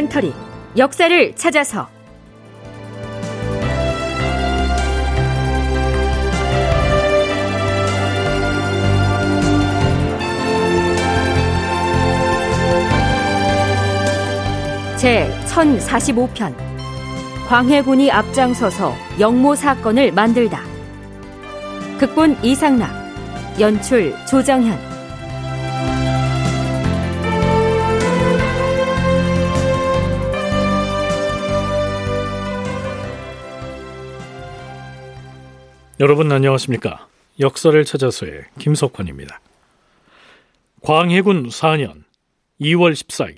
다큐멘터리 역사를 찾아서. 제 1045편. 광해군이 앞장서서 영모 사건을 만들다. 극본 이상락 연출 조정현 여러분 안녕하십니까? 역사를 찾아서의 김석환입니다. 광해군 4년 2월 14일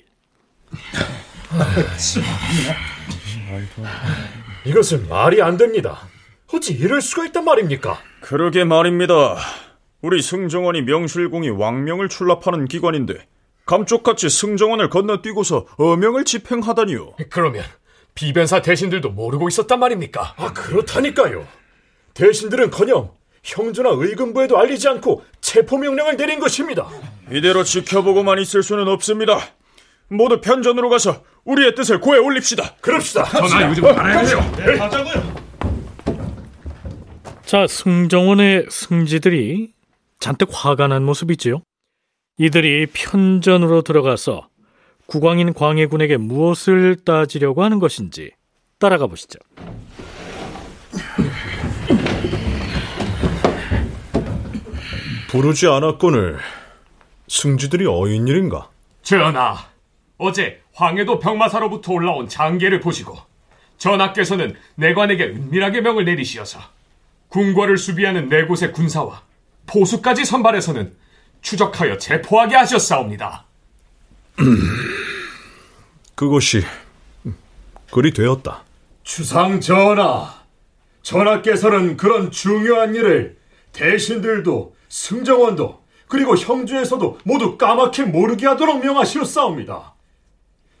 이것은 말이 안 됩니다. 어찌 이럴 수가 있단 말입니까? 그러게 말입니다. 우리 승정원이 명실공히 왕명을 출납하는 기관인데 감쪽같이 승정원을 건너뛰고서 어명을 집행하다니요. 그러면 비변사 대신들도 모르고 있었단 말입니까? 아 그렇다니까요. 대신들은커녕 형주나 의금부에도 알리지 않고 체포 명령을 내린 것입니다. 이대로 지켜보고만 있을 수는 없습니다. 모두 편전으로 가서 우리의 뜻을 고해 올립시다. 그럽시다. 전하 요즘 알아야죠. 네, 가자고요. 자, 승정원의 승지들이 잔뜩 화가 난 모습이지요. 이들이 편전으로 들어가서 국왕인 광해군에게 무엇을 따지려고 하는 것인지 따라가 보시죠. 부르지 않았거늘 승지들이 어인 일인가? 전하, 어제 황해도 병마사로부터 올라온 장계를 보시고 전하께서는 내관에게 은밀하게 명을 내리시어서 궁궐을 수비하는 네 곳의 군사와 포수까지 선발해서는 추적하여 체포하게 하셨사옵니다. 그것이 그리 되었다. 주상 전하, 전하께서는 그런 중요한 일을 대신들도 승정원도 그리고 형주에서도 모두 까맣게 모르게 하도록 명하시었사옵니다.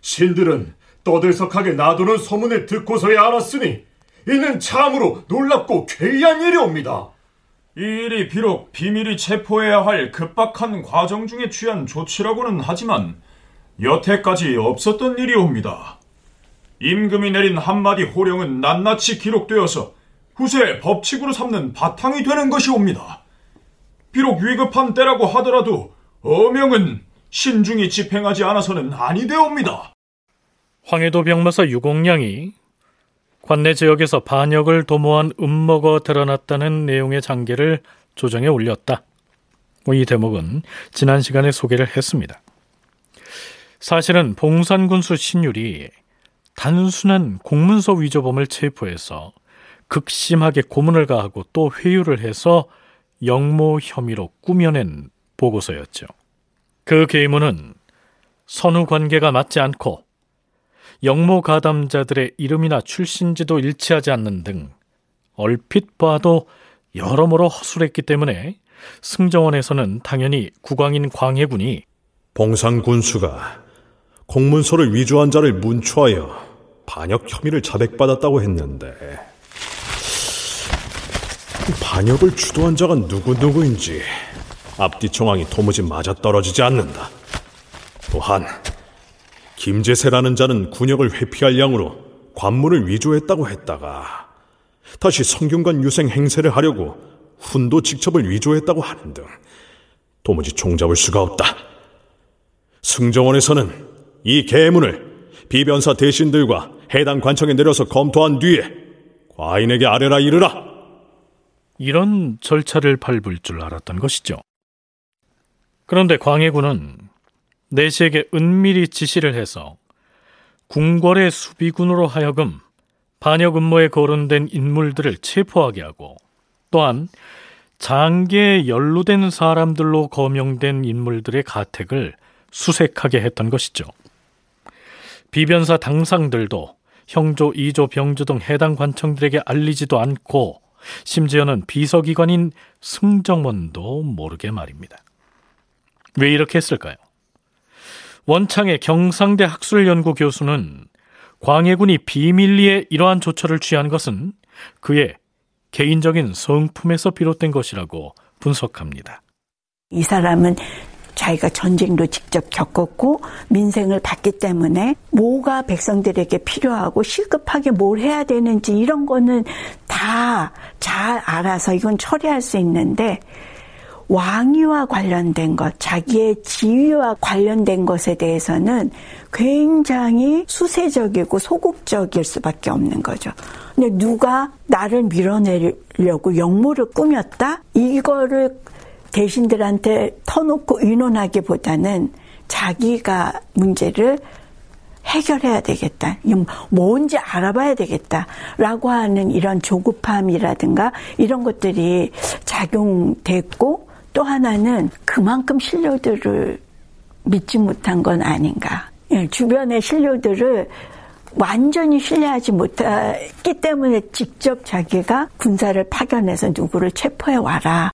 신들은 떠들썩하게 놔두는 소문을 듣고서야 알았으니 이는 참으로 놀랍고 괴이한 일이옵니다. 이 일이 비록 비밀이 체포해야 할 급박한 과정 중에 취한 조치라고는 하지만 여태까지 없었던 일이옵니다. 임금이 내린 한마디 호령은 낱낱이 기록되어서 후세 법칙으로 삼는 바탕이 되는 것이옵니다. 비록 위급한 때라고 하더라도 어명은 신중히 집행하지 않아서는 아니 되옵니다. 황해도 병마사 유공량이 관내 지역에서 반역을 도모한 음모가 드러났다는 내용의 장계를 조정에 올렸다. 뭐이 대목은 지난 시간에 소개를 했습니다. 사실은 봉산군수 신율이 단순한 공문서 위조범을 체포해서 극심하게 고문을 가하고 또 회유를 해서 영모 혐의로 꾸며낸 보고서였죠. 그 계문은 선후 관계가 맞지 않고 영모 가담자들의 이름이나 출신지도 일치하지 않는 등 얼핏 봐도 여러모로 허술했기 때문에 승정원에서는 당연히 국왕인 광해군이 봉산 군수가 공문서를 위조한 자를 문초하여 반역 혐의를 자백받았다고 했는데 반역을 주도한 자가 누구누구인지 앞뒤 정황이 도무지 맞아떨어지지 않는다. 또한 김재세라는 자는 군역을 회피할 양으로 관문을 위조했다고 했다가 다시 성균관 유생 행세를 하려고 훈도 직첩을 위조했다고 하는 등 도무지 종잡을 수가 없다. 승정원에서는 이 계문을 비변사 대신들과 해당 관청에 내려서 검토한 뒤에 과인에게 아뢰라 이르라. 이런 절차를 밟을 줄 알았던 것이죠. 그런데 광해군은 내시에게 은밀히 지시를 해서 궁궐의 수비군으로 하여금 반역 음모에 거론된 인물들을 체포하게 하고 또한 장계에 연루된 사람들로 거명된 인물들의 가택을 수색하게 했던 것이죠. 비변사 당상들도 형조, 이조, 병주 등 해당 관청들에게 알리지도 않고 심지어는 비서기관인 승정원도 모르게 말입니다. 왜 이렇게 했을까요? 원창의 경상대 학술연구 교수는 광해군이 비밀리에 이러한 조처를 취한 것은 그의 개인적인 성품에서 비롯된 것이라고 분석합니다. 이 사람은 자기가 전쟁도 직접 겪었고 민생을 봤기 때문에 뭐가 백성들에게 필요하고 시급하게 뭘 해야 되는지 이런 거는 다 잘 알아서 이건 처리할 수 있는데 왕위와 관련된 것, 자기의 지위와 관련된 것에 대해서는 굉장히 수세적이고 소극적일 수밖에 없는 거죠. 근데 누가 나를 밀어내려고 역모를 꾸몄다? 이거를 대신들한테 터놓고 의논하기보다는 자기가 문제를 해결해야 되겠다. 뭔지 알아봐야 되겠다 라고 하는 이런 조급함이라든가 이런 것들이 작용됐고 또 하나는 그만큼 신료들을 믿지 못한 건 아닌가. 예, 주변의 신료들을 완전히 신뢰하지 못했기 때문에 직접 자기가 군사를 파견해서 누구를 체포해 와라.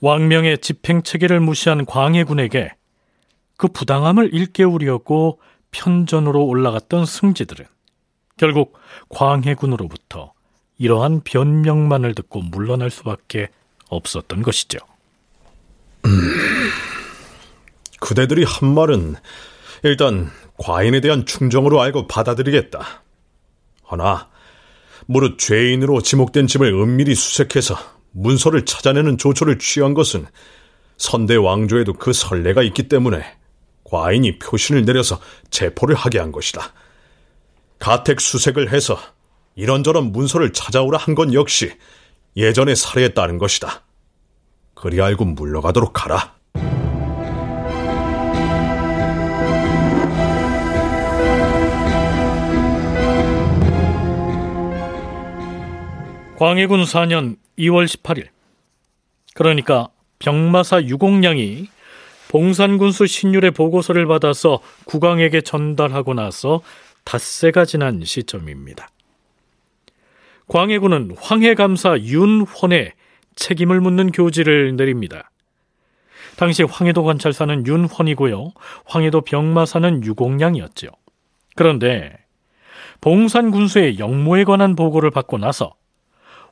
왕명의 집행 체계를 무시한 광해군에게 그 부당함을 일깨우려고 편전으로 올라갔던 승지들은 결국 광해군으로부터 이러한 변명만을 듣고 물러날 수밖에 없었던 것이죠. 음, 그대들이 한 말은 일단 과인에 대한 충정으로 알고 받아들이겠다. 허나 무릇 죄인으로 지목된 짐을 은밀히 수색해서 문서를 찾아내는 조처를 취한 것은 선대 왕조에도 그 선례가 있기 때문에 과인이 표신을 내려서 체포를 하게 한 것이다. 가택 수색을 해서 이런저런 문서를 찾아오라 한 건 역시 예전의 사례에 따른 것이다. 그리 알고 물러가도록 하라. 광해군 4년 2월 18일 그러니까 병마사 유공량이 봉산군수 신율의 보고서를 받아서 국왕에게 전달하고 나서 닷새가 지난 시점입니다. 광해군은 황해감사 윤헌에 책임을 묻는 교지를 내립니다. 당시 황해도 관찰사는 윤헌이고요. 황해도 병마사는 유공량이었죠. 그런데 봉산군수의 영모에 관한 보고를 받고 나서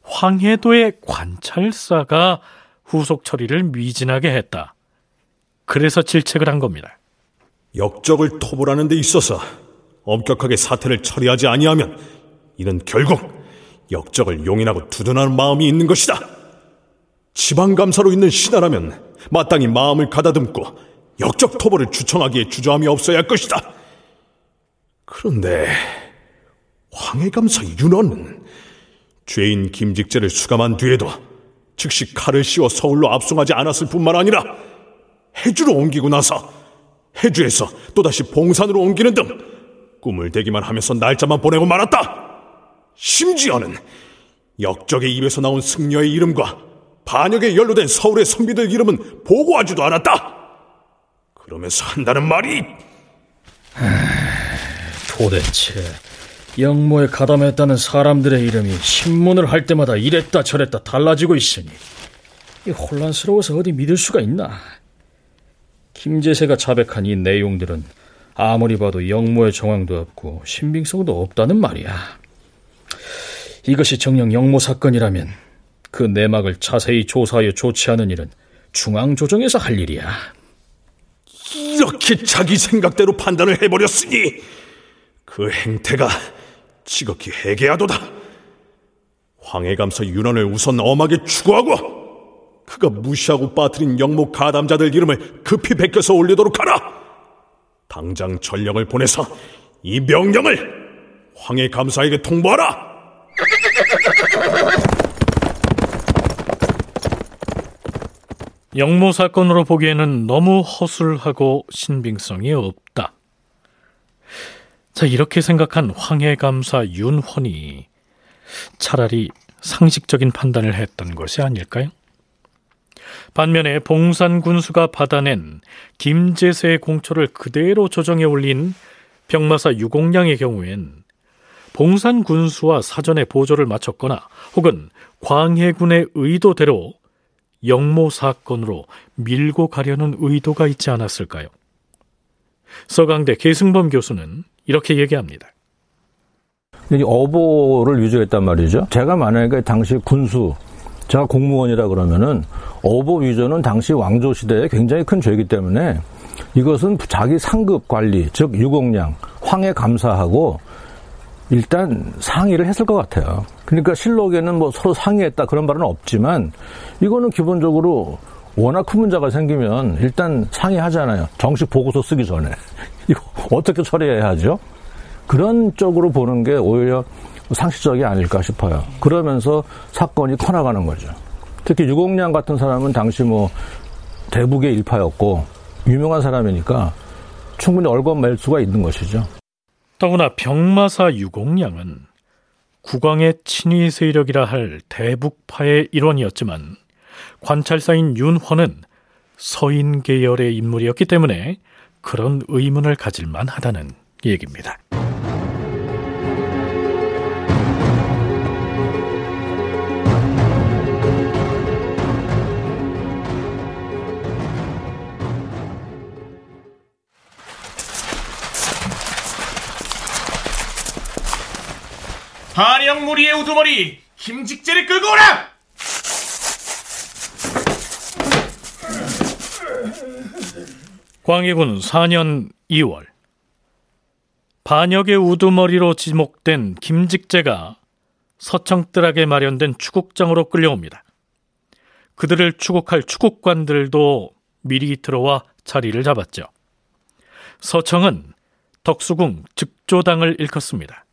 황해도의 관찰사가 후속 처리를 미진하게 했다. 그래서 질책을 한 겁니다. 역적을 토벌하는 데 있어서 엄격하게 사태를 처리하지 아니하면 이는 결국 역적을 용인하고 두둔하는 마음이 있는 것이다. 지방감사로 있는 신하라면 마땅히 마음을 가다듬고 역적 토벌을 추청하기에 주저함이 없어야 할 것이다. 그런데 황해감사 윤원은 죄인 김직재를 수감한 뒤에도 즉시 칼을 씌워 서울로 압송하지 않았을 뿐만 아니라 해주로 옮기고 나서 해주에서 또다시 봉산으로 옮기는 등 꿈을 대기만 하면서 날짜만 보내고 말았다. 심지어는 역적의 입에서 나온 승려의 이름과 반역에 연루된 서울의 선비들 이름은 보고하지도 않았다. 그러면서 한다는 말이 도대체 영모에 가담했다는 사람들의 이름이 신문을 할 때마다 이랬다 저랬다 달라지고 있으니 혼란스러워서 어디 믿을 수가 있나? 김재세가 자백한 이 내용들은 아무리 봐도 영모의 정황도 없고 신빙성도 없다는 말이야. 이것이 정녕 영모 사건이라면 그 내막을 자세히 조사하여 조치하는 일은 중앙조정에서 할 일이야. 이렇게 자기 생각대로 판단을 해버렸으니 그 행태가 지극히 해계하도다. 황해감사 윤원을 우선 엄하게 추구하고 그가 무시하고 빠뜨린 영목 가담자들 이름을 급히 베껴서 올리도록 하라. 당장 전령을 보내서 이 명령을 황해감사에게 통보하라. 영모 사건으로 보기에는 너무 허술하고 신빙성이 없다. 자, 이렇게 생각한 황해감사 윤헌이 차라리 상식적인 판단을 했던 것이 아닐까요? 반면에 봉산 군수가 받아낸 김제세의 공초를 그대로 조정해 올린 병마사 유공량의 경우엔 봉산 군수와 사전에 보조를 마쳤거나 혹은 광해군의 의도대로 영모 사건으로 밀고 가려는 의도가 있지 않았을까요? 서강대 계승범 교수는 이렇게 얘기합니다. 어보를 위조했단 말이죠. 제가 만약에 당시 군수 제가 공무원이라 그러면은 어보 위조는 당시 왕조 시대에 굉장히 큰 죄이기 때문에 이것은 자기 상급 관리, 즉 유공량, 황해 감사하고 일단 상의를 했을 것 같아요. 그러니까 실록에는 뭐 서로 상의했다 그런 말은 없지만 이거는 기본적으로 워낙 큰 문제가 생기면 일단 상의하잖아요. 정식 보고서 쓰기 전에. 이거 어떻게 처리해야 하죠? 그런 쪽으로 보는 게 오히려 상식적이 아닐까 싶어요. 그러면서 사건이 커나가는 거죠. 특히 유공량 같은 사람은 당시 뭐 대북의 일파였고 유명한 사람이니까 충분히 얼건맬 수가 있는 것이죠. 더구나 병마사 유공량은 국왕의 친위 세력이라 할 대북파의 일원이었지만 관찰사인 윤헌은 서인 계열의 인물이었기 때문에 그런 의문을 가질 만 하다는 얘기입니다. 한영무리의 우두머리 김직재를 끌고 오라! 광해군 4년 2월 반역의 우두머리로 지목된 김직재가 서청뜰하게 마련된 추국장으로 끌려옵니다. 그들을 추국할 추국관들도 미리 들어와 자리를 잡았죠. 서청은 덕수궁 즉조당을 일컫습니다.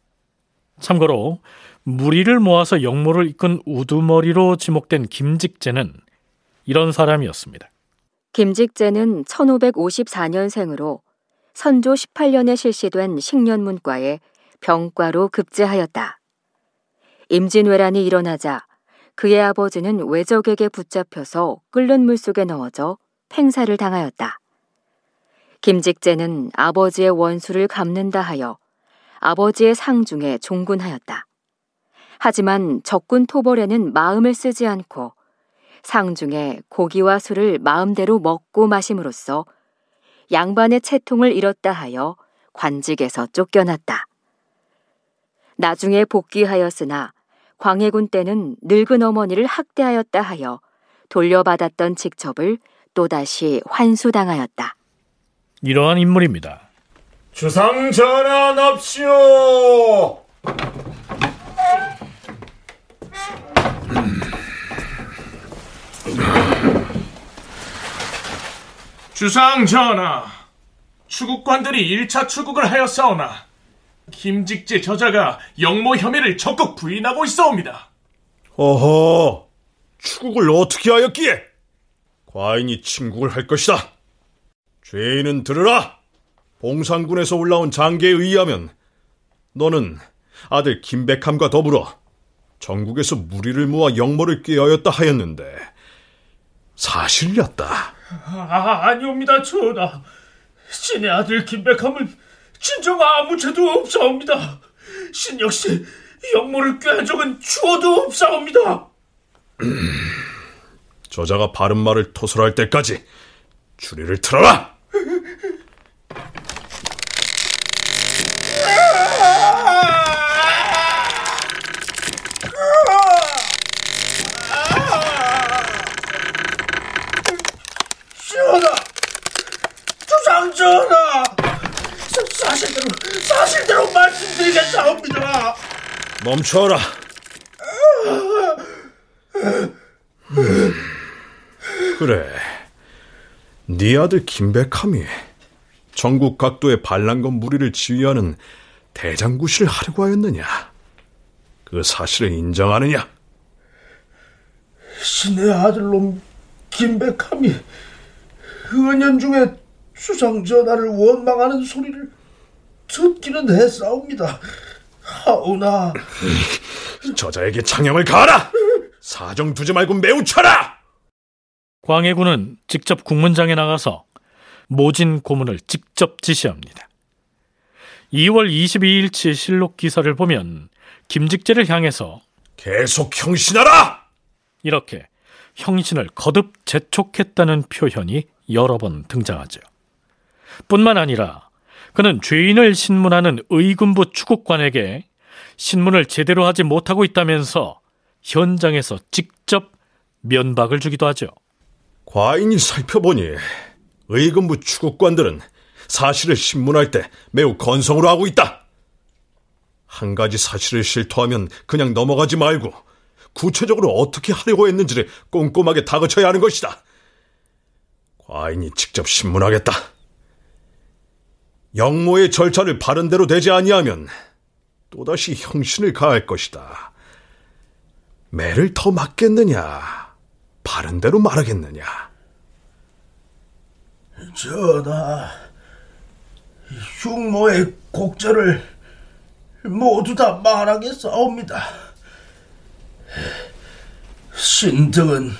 참고로 무리를 모아서 역모를 이끈 우두머리로 지목된 김직재는 이런 사람이었습니다. 김직재는 1554년생으로 선조 18년에 실시된 식년문과에 병과로 급제하였다. 임진왜란이 일어나자 그의 아버지는 외적에게 붙잡혀서 끓는 물속에 넣어져 팽사를 당하였다. 김직재는 아버지의 원수를 갚는다 하여 아버지의 상중에 종군하였다. 하지만 적군 토벌에는 마음을 쓰지 않고 상중에 고기와 술을 마음대로 먹고 마심으로써 양반의 채통을 잃었다 하여 관직에서 쫓겨났다. 나중에 복귀하였으나 광해군 때는 늙은 어머니를 학대하였다 하여 돌려받았던 직첩을 또다시 환수당하였다. 이러한 인물입니다. 주상 전환합시오. 주상 전하, 추국관들이 1차 추국을 하였사오나 김직재 저자가 영모 혐의를 적극 부인하고 있사옵니다. 어허, 추국을 어떻게 하였기에? 과인이 침국을 할 것이다. 죄인은 들으라. 봉상군에서 올라온 장계에 의하면 너는 아들 김백함과 더불어 전국에서 무리를 모아 영모를 꾀하였다 하였는데 사실이었다. 아, 아니옵니다, 전하. 신의 아들 김백함은 진정 아무 죄도 없사옵니다. 신 역시 영모를 꾀한 적은 추어도 없사옵니다. 저자가 바른 말을 토설할 때까지 추리를 틀어라! 전하! 주상 전하! 사실대로, 사실대로 말씀드리겠사옵니다. 멈춰라. 그래. 네 아들 김백함이 전국 각도의 반란군 무리를 지휘하는 대장구실을 하려고 하였느냐? 그 사실을 인정하느냐? 신의 아들놈 김백함이 은연 중에 수상 전하를 원망하는 소리를 듣기는 했사옵니다. 하오나 저자에게 창형을 가하라! 사정 두지 말고 매우 쳐라! 광해군은 직접 국문장에 나가서 모진 고문을 직접 지시합니다. 2월 22일치 실록 기사를 보면 김직재를 향해서 계속 형신하라! 이렇게 형신을 거듭 재촉했다는 표현이 여러 번 등장하죠. 뿐만 아니라 그는 죄인을 신문하는 의군부 추국관에게 신문을 제대로 하지 못하고 있다면서 현장에서 직접 면박을 주기도 하죠. 과인이 살펴보니 의금부 추국관들은 사실을 신문할 때 매우 건성으로 하고 있다. 한 가지 사실을 실토하면 그냥 넘어가지 말고 구체적으로 어떻게 하려고 했는지를 꼼꼼하게 다그쳐야 하는 것이다. 과인이 직접 신문하겠다. 영모의 절차를 바른 대로 되지 아니하면 또다시 형신을 가할 것이다. 매를 더 맞겠느냐, 바른 대로 말하겠느냐. 전하, 흉모의 곡절을 모두 다 말하겠사옵니다. 신등은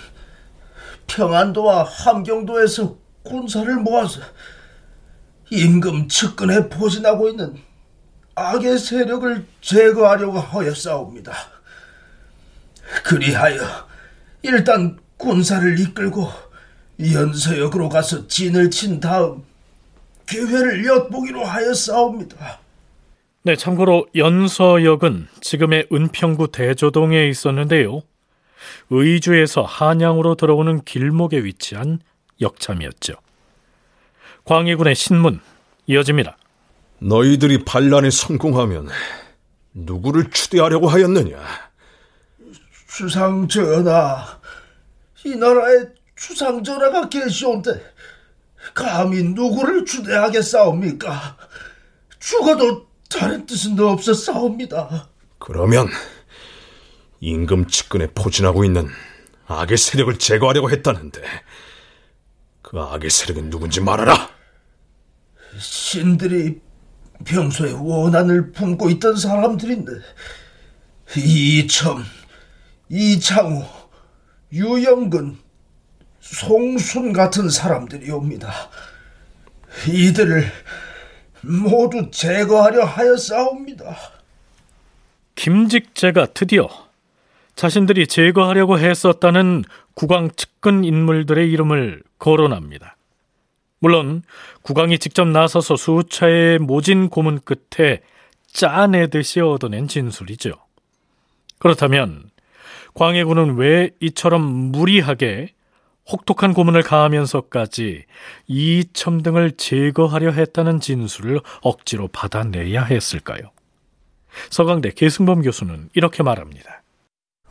평안도와 함경도에서 군사를 모아서 임금 측근에 포진하고 있는 악의 세력을 제거하려고 하였사옵니다. 그리하여 일단 군사를 이끌고 연서역으로 가서 진을 친 다음 기회를 엿보기로 하였사옵니다. 네, 참고로 연서역은 지금의 은평구 대조동에 있었는데요. 의주에서 한양으로 들어오는 길목에 위치한 역참이었죠. 광해군의 신문 이어집니다. 너희들이 반란에 성공하면 누구를 추대하려고 하였느냐? 주상 전하, 이 나라에 주상 전하가 계시온데 감히 누구를 추대하겠사옵니까? 죽어도 다른 뜻은 없었사옵니다. 그러면 임금 측근에 포진하고 있는 악의 세력을 제거하려고 했다는데 그 악의 세력은 누군지 말하라. 신들이 평소에 원한을 품고 있던 사람들인데 이첨, 이창우, 유영근, 송순 같은 사람들이옵니다. 이들을 모두 제거하려 하였사옵니다. 김직재가 드디어 자신들이 제거하려고 했었다는 국왕 측근 인물들의 이름을 거론합니다. 물론 국왕이 직접 나서서 수차의 모진 고문 끝에 짜내듯이 얻어낸 진술이죠. 그렇다면 광해군은 왜 이처럼 무리하게 혹독한 고문을 가하면서까지 이첨 등을 제거하려 했다는 진술을 억지로 받아내야 했을까요? 서강대 계승범 교수는 이렇게 말합니다.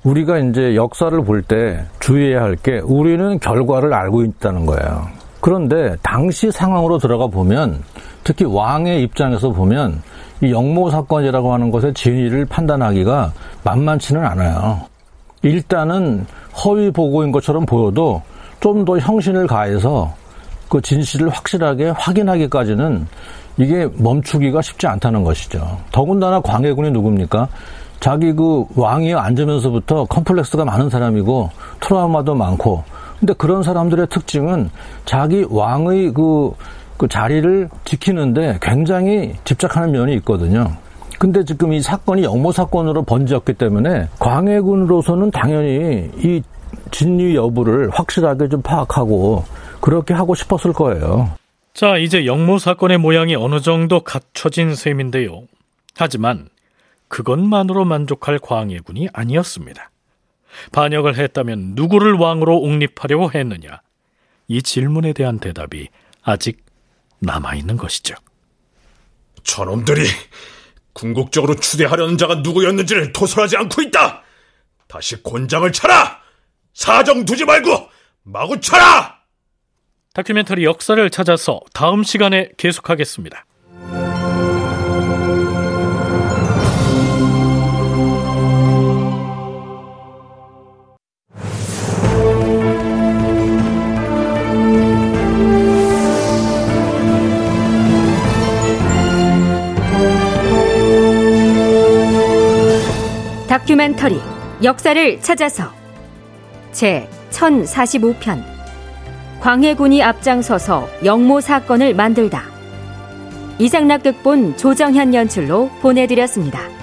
우리가 이제 역사를 볼 때 주의해야 할 게 우리는 결과를 알고 있다는 거예요. 그런데 당시 상황으로 들어가 보면 특히 왕의 입장에서 보면 이 영모 사건이라고 하는 것의 진위를 판단하기가 만만치는 않아요. 일단은 허위 보고인 것처럼 보여도 좀 더 형신을 가해서 그 진실을 확실하게 확인하기까지는 이게 멈추기가 쉽지 않다는 것이죠. 더군다나 광해군이 누굽니까? 자기 그 왕위에 앉으면서부터 컴플렉스가 많은 사람이고 트라우마도 많고 근데 그런 사람들의 특징은 자기 왕의 그, 그 자리를 지키는데 굉장히 집착하는 면이 있거든요. 근데 지금 이 사건이 영모 사건으로 번지었기 때문에 광해군으로서는 당연히 이 진위 여부를 확실하게 좀 파악하고 그렇게 하고 싶었을 거예요. 자, 이제 영모 사건의 모양이 어느 정도 갖춰진 셈인데요. 하지만 그것만으로 만족할 광해군이 아니었습니다. 반역을 했다면 누구를 왕으로 옹립하려고 했느냐? 이 질문에 대한 대답이 아직 남아있는 것이죠. 저놈들이 궁극적으로 추대하려는 자가 누구였는지를 토설하지 않고 있다. 다시 곤장을 쳐라. 사정 두지 말고 마구 쳐라. 다큐멘터리 역사를 찾아서 다음 시간에 계속하겠습니다. 다큐멘터리 역사를 찾아서. 제 1045편. 광해군이 앞장서서 영모 사건을 만들다. 이상락 극본 조정현 연출로 보내드렸습니다.